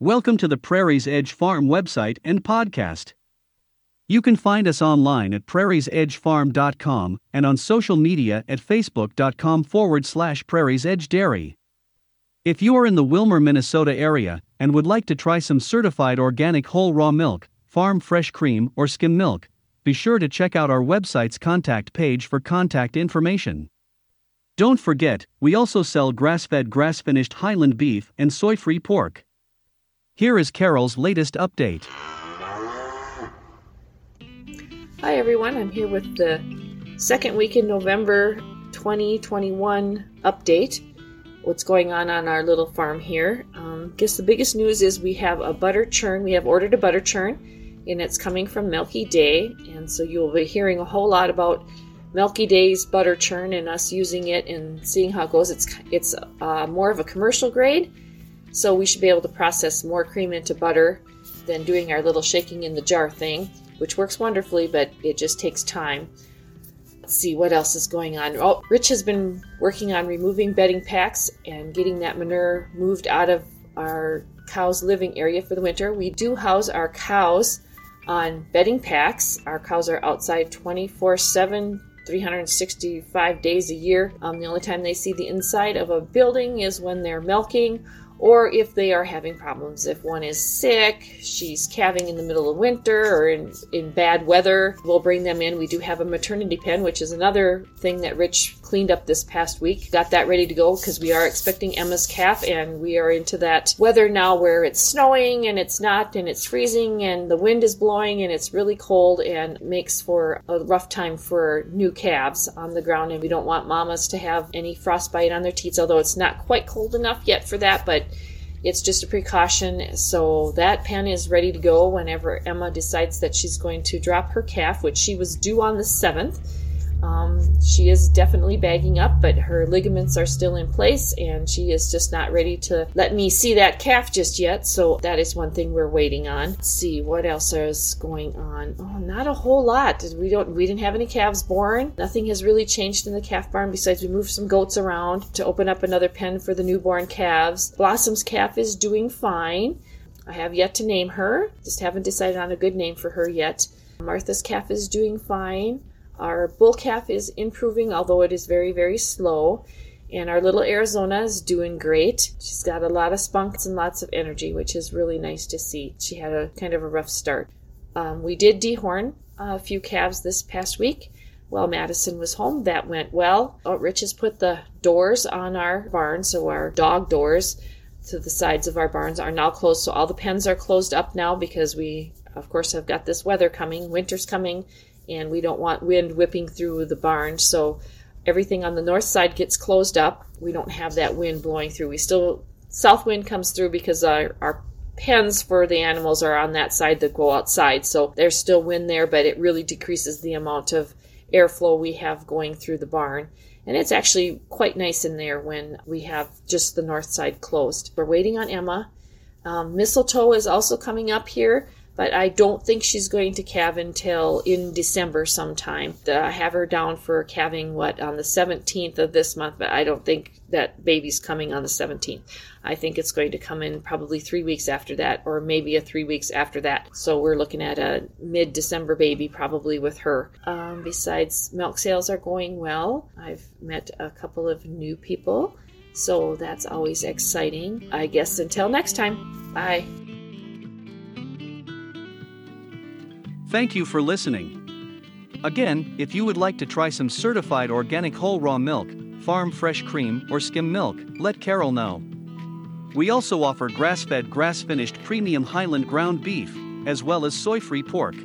Welcome to the Prairie's Edge Farm website and podcast. You can find us online at prairiesedgefarm.com and on social media at facebook.com forward slash Prairie's Edge Dairy. If you are in the Willmar, Minnesota area and would like to try some certified organic whole raw milk, farm fresh cream, or skim milk, be sure to check out our website's contact page for contact information. Don't forget, we also sell grass fed, grass finished Highland beef and soy free pork. Here is Carol's latest update. Hi everyone, I'm here with the second week in November 2021 update. What's going on on our little farm here? Um, guess the biggest news is we have a butter churn. We have ordered a butter churn, and it's coming from Milky Day, and so you'll be hearing a whole lot about Milky Day's butter churn and us using it and seeing how it goes. It's it's uh, more of a commercial grade so we should be able to process more cream into butter than doing our little shaking in the jar thing, which works wonderfully, but it just takes time. Let's see what else is going on. Oh, Rich has been working on removing bedding packs and getting that manure moved out of our cows' living area for the winter. We do house our cows on bedding packs. Our cows are outside 24 7, 365 days a year. Um, the only time they see the inside of a building is when they're milking or if they are having problems. If one is sick, she's calving in the middle of winter or in, in bad weather, we'll bring them in. We do have a maternity pen, which is another thing that Rich cleaned up this past week. Got that ready to go because we are expecting Emma's calf and we are into that weather now where it's snowing and it's not and it's freezing and the wind is blowing and it's really cold and makes for a rough time for new calves on the ground and we don't want mamas to have any frostbite on their teats although it's not quite cold enough yet for that but it's just a precaution. So that pen is ready to go whenever Emma decides that she's going to drop her calf, which she was due on the 7th. Um, she is definitely bagging up, but her ligaments are still in place, and she is just not ready to let me see that calf just yet. So that is one thing we're waiting on. Let's see what else is going on. Oh, not a whole lot. We don't. We didn't have any calves born. Nothing has really changed in the calf barn besides we moved some goats around to open up another pen for the newborn calves. Blossom's calf is doing fine. I have yet to name her. Just haven't decided on a good name for her yet. Martha's calf is doing fine. Our bull calf is improving, although it is very, very slow. And our little Arizona is doing great. She's got a lot of spunks and lots of energy, which is really nice to see. She had a kind of a rough start. Um, we did dehorn a few calves this past week while Madison was home. That went well. Oh, Rich has put the doors on our barn, so our dog doors to the sides of our barns are now closed. So all the pens are closed up now because we, of course, have got this weather coming. Winter's coming, and we don't want wind whipping through the barn. So everything on the north side gets closed up. We don't have that wind blowing through. We still south wind comes through because our, our pens for the animals are on that side that go outside. So there's still wind there, but it really decreases the amount of airflow we have going through the barn. And it's actually quite nice in there when we have just the north side closed. We're waiting on Emma. Um, mistletoe is also coming up here but I don't think she's going to calve until in December sometime. I have her down for calving what on the 17th of this month, but I don't think that baby's coming on the 17th. I think it's going to come in probably three weeks after that, or maybe a three weeks after that. So we're looking at a mid December baby probably with her. Um, besides, milk sales are going well. I've met a couple of new people. So that's always exciting. I guess until next time, bye. Thank you for listening. Again, if you would like to try some certified organic whole raw milk, farm fresh cream, or skim milk, let Carol know. We also offer grass fed, grass finished premium Highland ground beef, as well as soy free pork.